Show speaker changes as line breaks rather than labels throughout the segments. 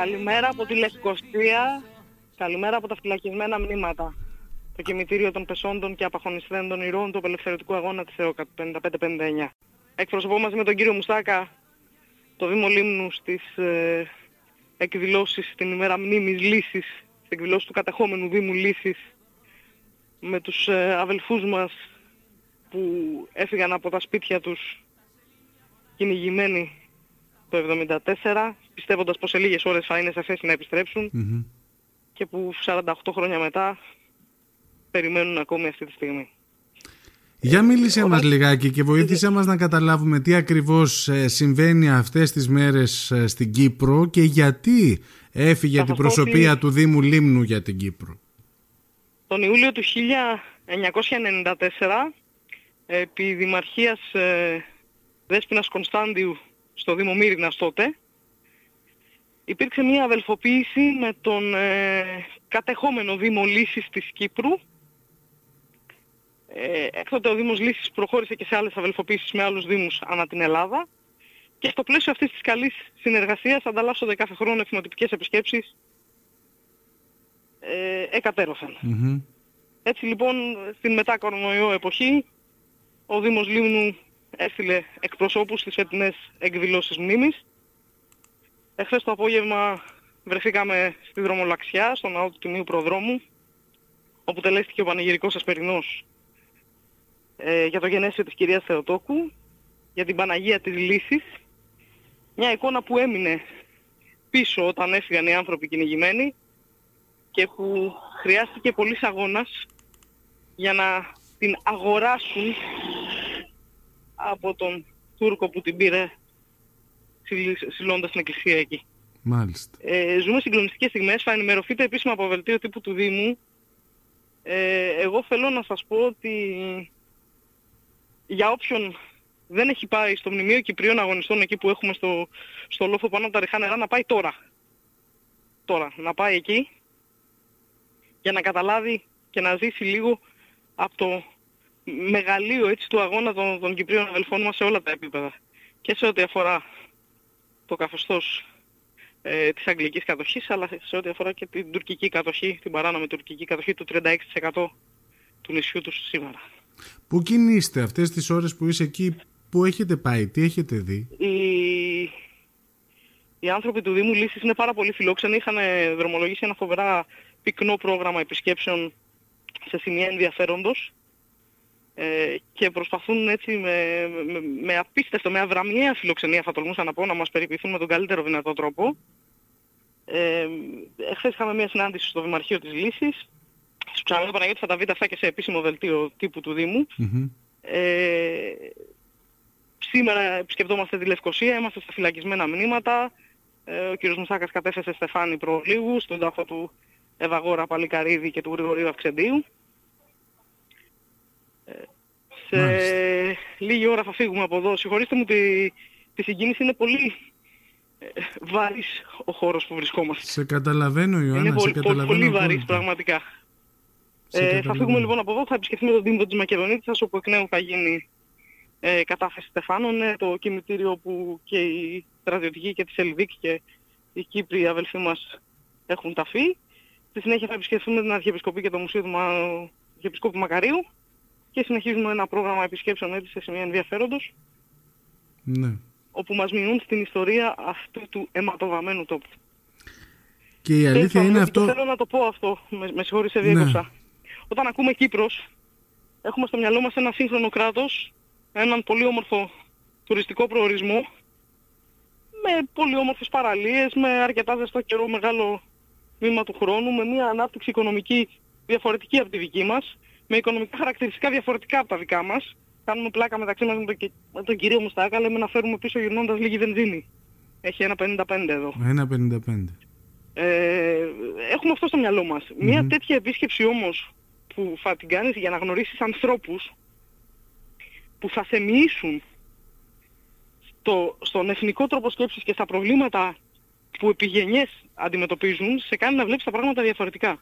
Καλημέρα από τη Λευκοσία. Καλημέρα από τα φυλακισμένα μνήματα. Το κημητήριο των πεσόντων και απαχωνιστέντων ηρώων του απελευθερωτικού αγώνα της ΕΟΚΑ του 55-59. Εκπροσωπώ μαζί με τον κύριο Μουστάκα το Δήμο Λίμνου στις ε, εκδηλώσεις την ημέρα μνήμης λύσης, στην εκδηλώση του κατεχόμενου Δήμου λύσης με τους ε, αδελφούς μας που έφυγαν από τα σπίτια τους κυνηγημένοι το 1974, πιστεύοντας πως σε λίγες ώρες θα είναι σε θέση να επιστρεψουν και που 48 χρόνια μετά περιμένουν ακόμη αυτή τη στιγμή.
Για μίλησέ μας λιγάκι και βοήθησέ μας να καταλάβουμε τι ακριβώς ε, συμβαίνει αυτές τις μέρες ε, στην Κύπρο και γιατί έφυγε την προσωπία του Δήμου Λίμνου για την Κύπρο.
Τον Ιούλιο του 1994 επί Δημαρχίας ε, Δέσποινας Κωνσταντιου στο Δήμο Μύρινας τότε υπήρξε μια αδελφοποίηση με τον ε, κατεχόμενο Δήμο Λύσης της Κύπρου ε, έκτοτε ο Δήμος Λύσης προχώρησε και σε άλλες αδελφοποίησεις με άλλους Δήμους ανά την Ελλάδα και στο πλαίσιο αυτής της καλής συνεργασίας ανταλλάσσονται κάθε χρόνο εθνοτυπικές επισκέψεις ε, εκατέρωθεν. Έτσι λοιπόν στην μετά κορονοϊό εποχή ο Δήμος Λίμνου έστειλε εκπροσώπους στις φετινές εκδηλώσεις μνήμης. Εχθές το απόγευμα βρεθήκαμε στη δρομολαξιά, στον ναό του Τιμίου Προδρόμου, όπου τελέστηκε ο πανηγυρικός ασπερινός ε, για το γενέσιο της κυρίας Θεοτόκου, για την Παναγία της Λύσης, μια εικόνα που έμεινε πίσω όταν έφυγαν οι άνθρωποι κυνηγημένοι και που χρειάστηκε πολύς αγώνας για να την αγοράσουν από τον Τούρκο που την πήρε συλλώντας την εκκλησία εκεί.
Μάλιστα.
Ε, ζούμε συγκλονιστικές στιγμές, θα ενημερωθείτε επίσημα από βελτίο τύπου του Δήμου. Ε, εγώ θέλω να σας πω ότι για όποιον δεν έχει πάει στο Μνημείο Κυπρίων Αγωνιστών εκεί που έχουμε στο, στο λόφο πάνω από τα ριχά νερά να πάει τώρα. Τώρα, να πάει εκεί για να καταλάβει και να ζήσει λίγο από το μεγαλείο έτσι του αγώνα των, των Κυπρίων αδελφών μας σε όλα τα επίπεδα. Και σε ό,τι αφορά το καθεστώς ε, της αγγλικής κατοχής, αλλά σε ό,τι αφορά και την τουρκική κατοχή, την παράνομη τουρκική κατοχή του 36% του νησιού τους σήμερα.
Πού κινείστε αυτές τις ώρες που είσαι εκεί, πού έχετε πάει, τι έχετε δει;
Οι, οι άνθρωποι του Δήμου Λύσης είναι πάρα πολύ φιλόξενοι, είχαν δρομολογήσει ένα φοβερά πυκνό πρόγραμμα επισκέψεων σε σημεία ενδιαφέροντος ε, και προσπαθούν έτσι με, με, με απίστευτο, με αβραμιαία φιλοξενία θα τολμούσα να πω, να μας περιποιηθούν με τον καλύτερο δυνατό τρόπο. Ε, εχθές είχαμε μια συνάντηση στο Δημαρχείο της Λύσης. Σου ξαναλέω Παναγιώτη θα τα βρείτε αυτά και σε επίσημο δελτίο τύπου του Δήμου. Ε, σήμερα επισκεπτόμαστε τη Λευκοσία, είμαστε στα φυλακισμένα μνήματα. Ε, ο κ. Μουσάκας κατέθεσε στεφάνι προλίγου στον τάφο του Ευαγόρα Παλικαρίδη και του Γρηγορίου Αυξεντίου. Σε Μάλιστα. λίγη ώρα θα φύγουμε από εδώ. Συγχωρήστε μου τη, τη συγκίνηση είναι πολύ ε, βαρύς ο χώρος που βρισκόμαστε.
Σε καταλαβαίνω Ιωάννα,
είναι
σε καταλαβαίνω
πολύ, πολύ βαρύς πραγματικά. Ε, θα φύγουμε λοιπόν από εδώ, θα επισκεφθούμε τον Τύμβο της Μακεδονίτισσας, όπου εκ νέου θα γίνει ε, κατάθεση στεφάνων, ε, το κοιμητήριο που και οι στρατιωτικοί και της ΕΛΔΥΚ και οι Κύπροι αδελφοί μας έχουν ταφεί. Στη συνέχεια θα επισκεφθούμε την Αρχιεπισκοπή και το Μουσείο του Μα... Αρχιεπισκόπου Μακαρίου και συνεχίζουμε ένα πρόγραμμα επισκέψεων έτσι σε σημεία ενδιαφέροντος
ναι.
όπου μας μηνούν στην ιστορία αυτού του αιματοβαμένου τόπου.
Και η αλήθεια είναι αυτό...
Θέλω να το πω αυτό, με, με συγχωρείτε διέκοψα. Ναι. Όταν ακούμε Κύπρος, έχουμε στο μυαλό μας ένα σύγχρονο κράτος, έναν πολύ όμορφο τουριστικό προορισμό, με πολύ όμορφες παραλίες, με αρκετά ζεστό καιρό μεγάλο βήμα του χρόνου, με μια ανάπτυξη οικονομική διαφορετική από τη δική μας, με οικονομικά χαρακτηριστικά διαφορετικά από τα δικά μας. Κάνουμε πλάκα μεταξύ μας με τον, με τον κύριο Μουστάκα, λέμε να φέρουμε πίσω γυρνώντας λίγη βενζίνη. Έχει ένα 55 εδώ.
Ένα 55.
Ε, έχουμε αυτό στο μυαλό μας. Mm-hmm. Μια τέτοια επίσκεψη όμως που θα την κάνεις για να γνωρίσεις ανθρώπους που θα σε μοιήσουν στο, στον εθνικό τρόπο σκέψης και στα προβλήματα που επιγενιές αντιμετωπίζουν, σε κάνει να βλέπεις τα πράγματα διαφορετικά.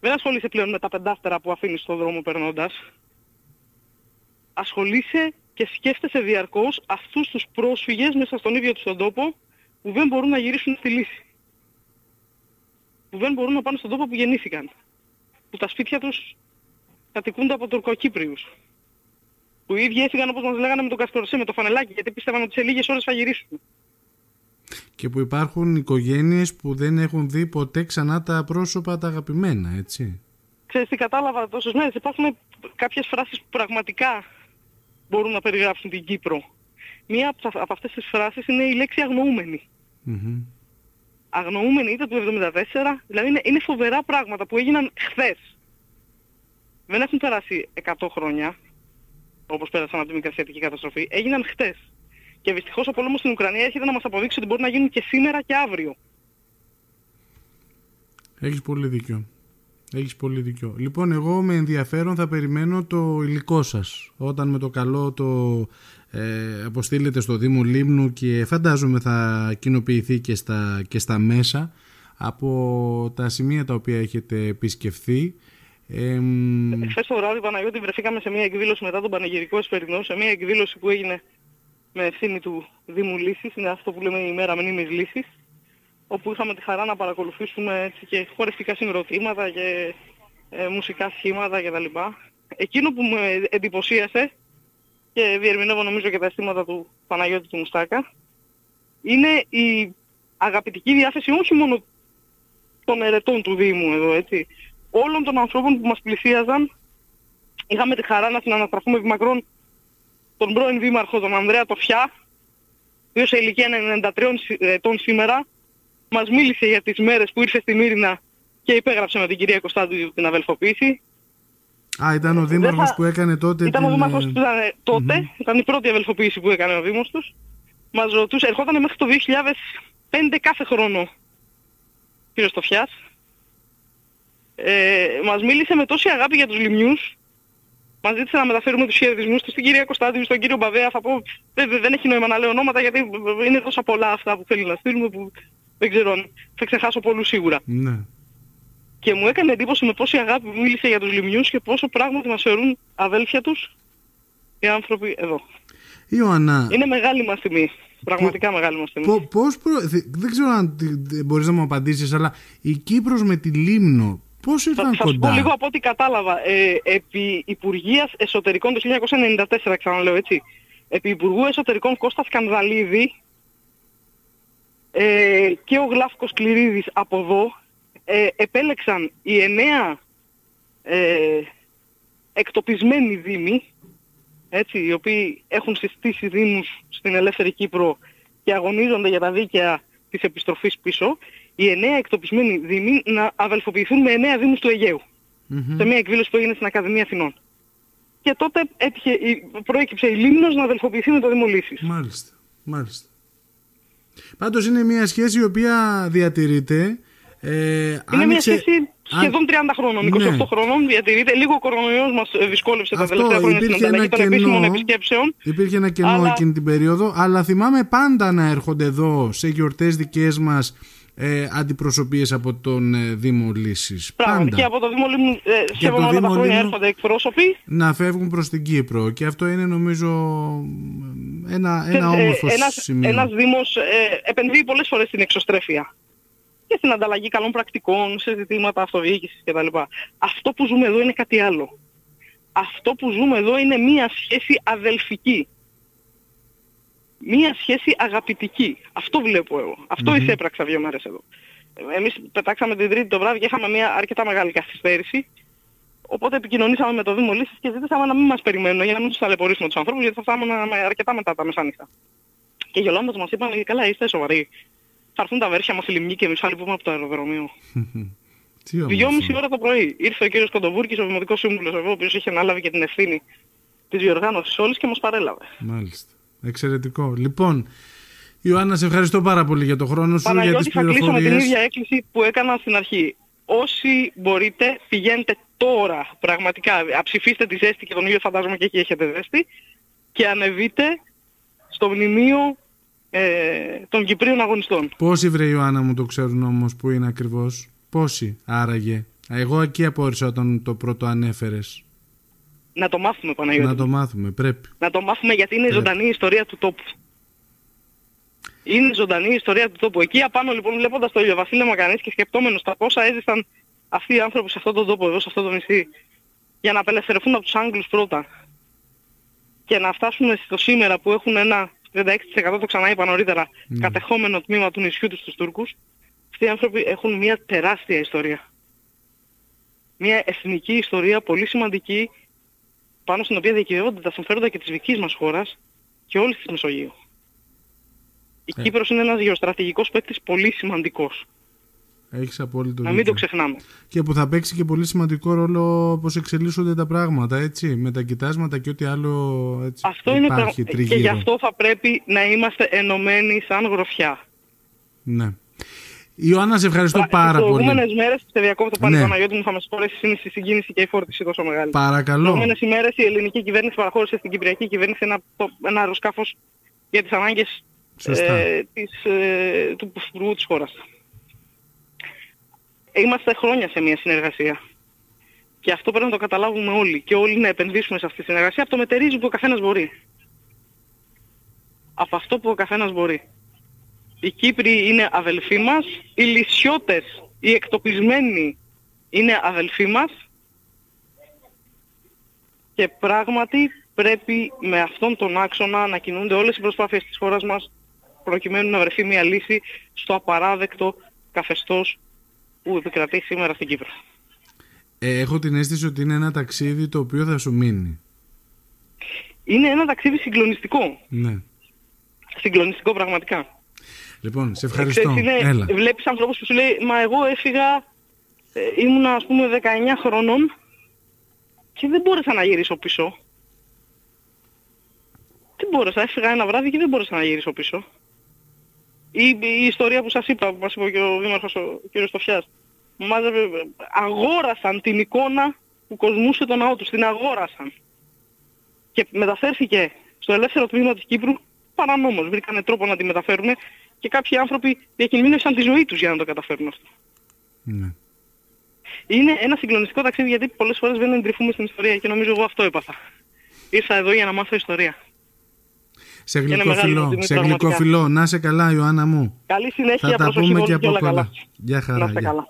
Δεν ασχολείσαι πλέον με τα πεντάστερα που αφήνεις στον δρόμο περνώντας. Ασχολείσαι και σκέφτεσαι διαρκώς αυτούς τους πρόσφυγες μέσα στον ίδιο τους τον τόπο που δεν μπορούν να γυρίσουν στη λύση. που δεν μπορούν να πάνε στον τόπο που γεννήθηκαν. Που τα σπίτια τους κατοικούνται από τουρκοκύπριους. Που οι ίδιοι έφυγαν όπως μας λέγανε με τον Κασκορσέ, με το φανελάκι, γιατί πίστευαν ότι σε λίγες ώρες θα γυρίσουν.
Και που υπάρχουν οικογένειες που δεν έχουν δει ποτέ ξανά τα πρόσωπα τα αγαπημένα, έτσι.
Ξέρεις τι κατάλαβα τόσες μέρες. Υπάρχουν κάποιες φράσεις που πραγματικά μπορούν να περιγράψουν την Κύπρο. Μία από αυτές τις φράσεις είναι η λέξη αγνοούμενη. Mm-hmm. Αγνοούμενη ήταν του 1974, δηλαδή είναι, είναι φοβερά πράγματα που έγιναν χθες. Δεν έχουν περάσει 100 χρόνια, όπως πέρασαν από τη μικρασιατική καταστροφή, έγιναν χθες. Και δυστυχώς ο πόλεμος στην Ουκρανία έρχεται να μας αποδείξει ότι μπορεί να γίνουν και σήμερα και αύριο.
Έχεις πολύ δίκιο. Έχεις πολύ δίκιο. Λοιπόν, εγώ με ενδιαφέρον θα περιμένω το υλικό σας. Όταν με το καλό το ε, αποστείλετε στο Δήμο Λίμνου και φαντάζομαι θα κοινοποιηθεί και στα, και στα μέσα από τα σημεία τα οποία έχετε επισκεφθεί.
Ε, Χθες το βράδυ Παναγιώτη βρεθήκαμε σε μια εκδήλωση μετά τον Πανεγυρικό Εσπερινό, σε μια εκδήλωση που έγινε με ευθύνη του Δήμου Λύσης, είναι αυτό που λέμε η μέρα μνήμης Λύσης, όπου είχαμε τη χαρά να παρακολουθήσουμε έτσι και χορευτικά συγκροτήματα και ε, μουσικά σχήματα κτλ. Εκείνο που με εντυπωσίασε και διερμηνεύω νομίζω και τα αισθήματα του Παναγιώτη του Μουστάκα είναι η αγαπητική διάθεση όχι μόνο των ερετών του Δήμου εδώ έτσι, όλων των ανθρώπων που μας πλησίαζαν είχαμε τη χαρά να συναναστραφούμε μακρόν τον πρώην Δήμαρχο τον Ανδρέα Τοφιά, ο σε ηλικία 93 ετών σήμερα, μας μίλησε για τις μέρες που ήρθε στη Μύρινα και υπέγραψε με την κυρία Κωνσταντου την αδελφοποίηση.
Α, ήταν ο Δήμαρχος θα... που έκανε τότε
Ήταν την... ο Δήμαρχος που ήταν τότε, mm-hmm. ήταν η πρώτη αδελφοποίηση που έκανε ο Δήμος τους. Μας ρωτούσε, ερχόταν μέχρι το 2005 κάθε χρόνο, κύριος Τοφιάς. Ε, μας μίλησε με τόση αγάπη για τους λιμιούς Μα ζήτησε να μεταφέρουμε τους χαιρετισμούς του στην κυρία Κωνσταντίνου, στον κύριο Μπαβέα. Θα πω, δεν, δεν έχει νόημα να λέω ονόματα γιατί είναι τόσα πολλά αυτά που θέλει να στείλουμε που δεν ξέρω αν θα ξεχάσω πολλούς σίγουρα.
Ναι.
Και μου έκανε εντύπωση με πόση αγάπη μίλησε για τους λιμιούς και πόσο πράγματι μας θεωρούν αδέλφια τους οι άνθρωποι εδώ.
Ιωαννά.
Είναι μεγάλη μας τιμή. Πραγματικά μεγάλη μας τιμή.
Πώς προ... Δεν ξέρω αν μπορείς να μου απαντήσεις, αλλά η Κύπρος με τη Λίμνο Πώς ήρθαν
θα,
κοντά.
Θα πω λίγο από ό,τι κατάλαβα. Ε, επί Υπουργείας Εσωτερικών το 1994, ξαναλέω έτσι, επί Υπουργού Εσωτερικών Κώστας Κανδαλίδη ε, και ο Γλάφκος Κληρίδης από εδώ ε, επέλεξαν οι εννέα ε, εκτοπισμένοι δήμοι, έτσι, οι οποίοι έχουν συστήσει δήμους στην Ελεύθερη Κύπρο και αγωνίζονται για τα δίκαια της επιστροφής πίσω, οι εννέα εκτοπισμένοι δήμοι να αδελφοποιηθούν με εννέα δήμους του Αιγαίου. Mm-hmm. Σε μια εκδήλωση που έγινε στην Ακαδημία Αθηνών. Και τότε έτυχε, προέκυψε η Λίμνος να αδελφοποιηθεί με το Δήμο Λύσης.
Μάλιστα, μάλιστα. Πάντως είναι μια σχέση η οποία διατηρείται. Ε,
είναι άνοιξε... μια σχέση σχεδόν 30 χρόνων, 28 ναι. χρόνων διατηρείται. Λίγο ο κορονοϊός μας δυσκόλεψε τα τελευταία χρόνια στην ανταλλαγή των επίσημων επισκέψεων.
Υπήρχε ένα κενό αλλά... εκείνη την περίοδο, αλλά θυμάμαι πάντα να έρχονται εδώ σε γιορτές δικές μας ε, αντιπροσωπείες από τον ε, Δήμο Λύσης.
Πάντα. Και από το Δήμο Λύσης ε, σε όλα τα χρόνια έρχονται εκπρόσωποι.
Να φεύγουν προς την Κύπρο και αυτό είναι νομίζω ένα, ένα ε, όμορφος
ένας,
σημείο.
Ένας Δήμος ε, επενδύει πολλές φορές στην εξωστρέφεια και στην ανταλλαγή καλών πρακτικών σε ζητήματα αυτοδιοίκησης κτλ. Αυτό που ζούμε εδώ είναι κάτι άλλο. Αυτό που ζούμε εδώ είναι μία σχέση αδελφική μία σχέση αγαπητική. Αυτό βλέπω εγώ. Αυτό mm-hmm. εισέπραξα δύο μέρες εδώ. Εμείς πετάξαμε την Τρίτη το βράδυ και είχαμε μια αρκετά μεγάλη καθυστέρηση. Οπότε επικοινωνήσαμε με το Δήμο Λύσης και ζήτησαμε να μην μας περιμένουν για να μην τους ταλαιπωρήσουμε τους ανθρώπους γιατί θα φτάσουμε αρκετά μετά τα μεσάνυχτα. Και γελώντας μας είπαν καλά είστε σοβαροί. Θα έρθουν τα βέρχια μας στη λιμνή και εμείς θα λυπούμε από το αεροδρομίο. Δυόμιση ώρα το πρωί ήρθε ο κύριος Κοντοβούρκης, ο Δημοτικός Σύμβουλος εδώ, ο οποίος είχε ανάλαβει και την ευθύνη της διοργάνωσης όλης και μας παρέλαβε.
Μάλιστα. Εξαιρετικό. Λοιπόν, Ιωάννα, σε ευχαριστώ πάρα πολύ για το χρόνο σου,
Παναγιώτη,
για τις πληροφορίες.
θα κλείσω με την ίδια έκκληση που έκανα στην αρχή. Όσοι μπορείτε, πηγαίνετε τώρα, πραγματικά, αψηφίστε τη ζέστη και τον ήλιο φαντάζομαι και εκεί έχετε ζέστη και ανεβείτε στο μνημείο ε, των Κυπρίων αγωνιστών.
Πόσοι βρε Ιωάννα μου το ξέρουν όμως που είναι ακριβώς; Πόσοι άραγε; Εγώ εκεί απόρρισα όταν το πρώτο ανέφερες.
Να το μάθουμε Παναγιώτη.
Να το μάθουμε, πρέπει.
Να το μάθουμε γιατί είναι πρέπει. ζωντανή η ιστορία του τόπου. Είναι ζωντανή η ιστορία του τόπου. Εκεί απάνω λοιπόν βλέποντας το ηλιοβασίλεμα κανείς και σκεπτόμενος τα πόσα έζησαν αυτοί οι άνθρωποι σε αυτόν τον τόπο εδώ, σε αυτό το νησί, για να απελευθερωθούν από τους Άγγλους πρώτα και να φτάσουν στο σήμερα που έχουν ένα 36% το ξανά είπα νωρίτερα, mm. κατεχόμενο τμήμα του νησιού τους στους Τούρκους, αυτοί οι άνθρωποι έχουν μια τεράστια ιστορία. Μια εθνική ιστορία πολύ σημαντική πάνω στην οποία διακυβεύονται τα συμφέροντα και της δικής μας χώρας και όλης της Μεσογείου. Η ε. Κύπρος είναι ένας γεωστρατηγικός παίκτης πολύ σημαντικός.
Έχεις απόλυτο
Να μην το ξεχνάμε.
Και που θα παίξει και πολύ σημαντικό ρόλο πώς εξελίσσονται τα πράγματα, έτσι, με τα κοιτάσματα και ό,τι άλλο έτσι,
αυτό
υπάρχει
είναι Και γι' αυτό θα πρέπει να είμαστε ενωμένοι σαν γροφιά.
Ναι. Ιωάννας, σε ευχαριστώ πάρα πολύ.
Τι προηγούμενες μέρες, σε διακόπτω πάλι ναι. Παναγιώτη μου, θα με συγχωρέσει, είναι η συγκίνηση και η φόρτιση τόσο μεγάλη.
Παρακαλώ.
Τις προηγούμενες ημέρες η ελληνική κυβέρνηση παραχώρησε στην Κυπριακή κυβέρνηση ένα, ένα αεροσκάφος για τις ανάγκες ε, ε, του Πρωθυπουργού της χώρας. Είμαστε χρόνια σε μια συνεργασία. Και αυτό πρέπει να το καταλάβουμε όλοι. Και όλοι να επενδύσουμε σε αυτή τη συνεργασία από το μετερίζει που ο καθένας μπορεί. Από αυτό που ο καθένας μπορεί. Οι Κύπροι είναι αδελφοί μας, οι λυσιώτες, οι εκτοπισμένοι είναι αδελφοί μας και πράγματι πρέπει με αυτόν τον άξονα να κινούνται όλες οι προσπάθειες της χώρας μας προκειμένου να βρεθεί μια λύση στο απαράδεκτο καθεστώς που επικρατεί σήμερα στην Κύπρο.
Ε, έχω την αίσθηση ότι είναι ένα ταξίδι το οποίο θα σου μείνει.
Είναι ένα ταξίδι συγκλονιστικό.
Ναι.
Συγκλονιστικό πραγματικά.
Λοιπόν, σε ευχαριστώ. Είναι, Έλα.
Βλέπεις ανθρώπους που σου λέει, μα εγώ έφυγα, ε, ήμουνα ας πούμε 19 χρονών και δεν μπόρεσα να γυρίσω πίσω. Τι μπόρεσα, έφυγα ένα βράδυ και δεν μπόρεσα να γυρίσω πίσω. Η, η ιστορία που σας είπα, που μας είπε και ο Δήμαρχος ο κ. Στοφιάς. Μάζευε, αγόρασαν την εικόνα που κοσμούσε τον ναό τους, την αγόρασαν. Και μεταφέρθηκε στο ελεύθερο τμήμα της Κύπρου παρανόμως. Βρήκανε τρόπο να τη μεταφέρουν και κάποιοι άνθρωποι διακινδύνευσαν τη ζωή τους για να το καταφέρουν αυτό.
Ναι.
Είναι ένα συγκλονιστικό ταξίδι γιατί πολλές φορές δεν εντρυφούμε στην ιστορία και νομίζω εγώ αυτό έπαθα. Ήρθα εδώ για να μάθω ιστορία.
Σε γλυκό σε γλυκό Να σε καλά Ιωάννα μου.
Καλή συνέχεια.
Θα τα πούμε και από κοντά. Γεια χαρά.
Να καλά.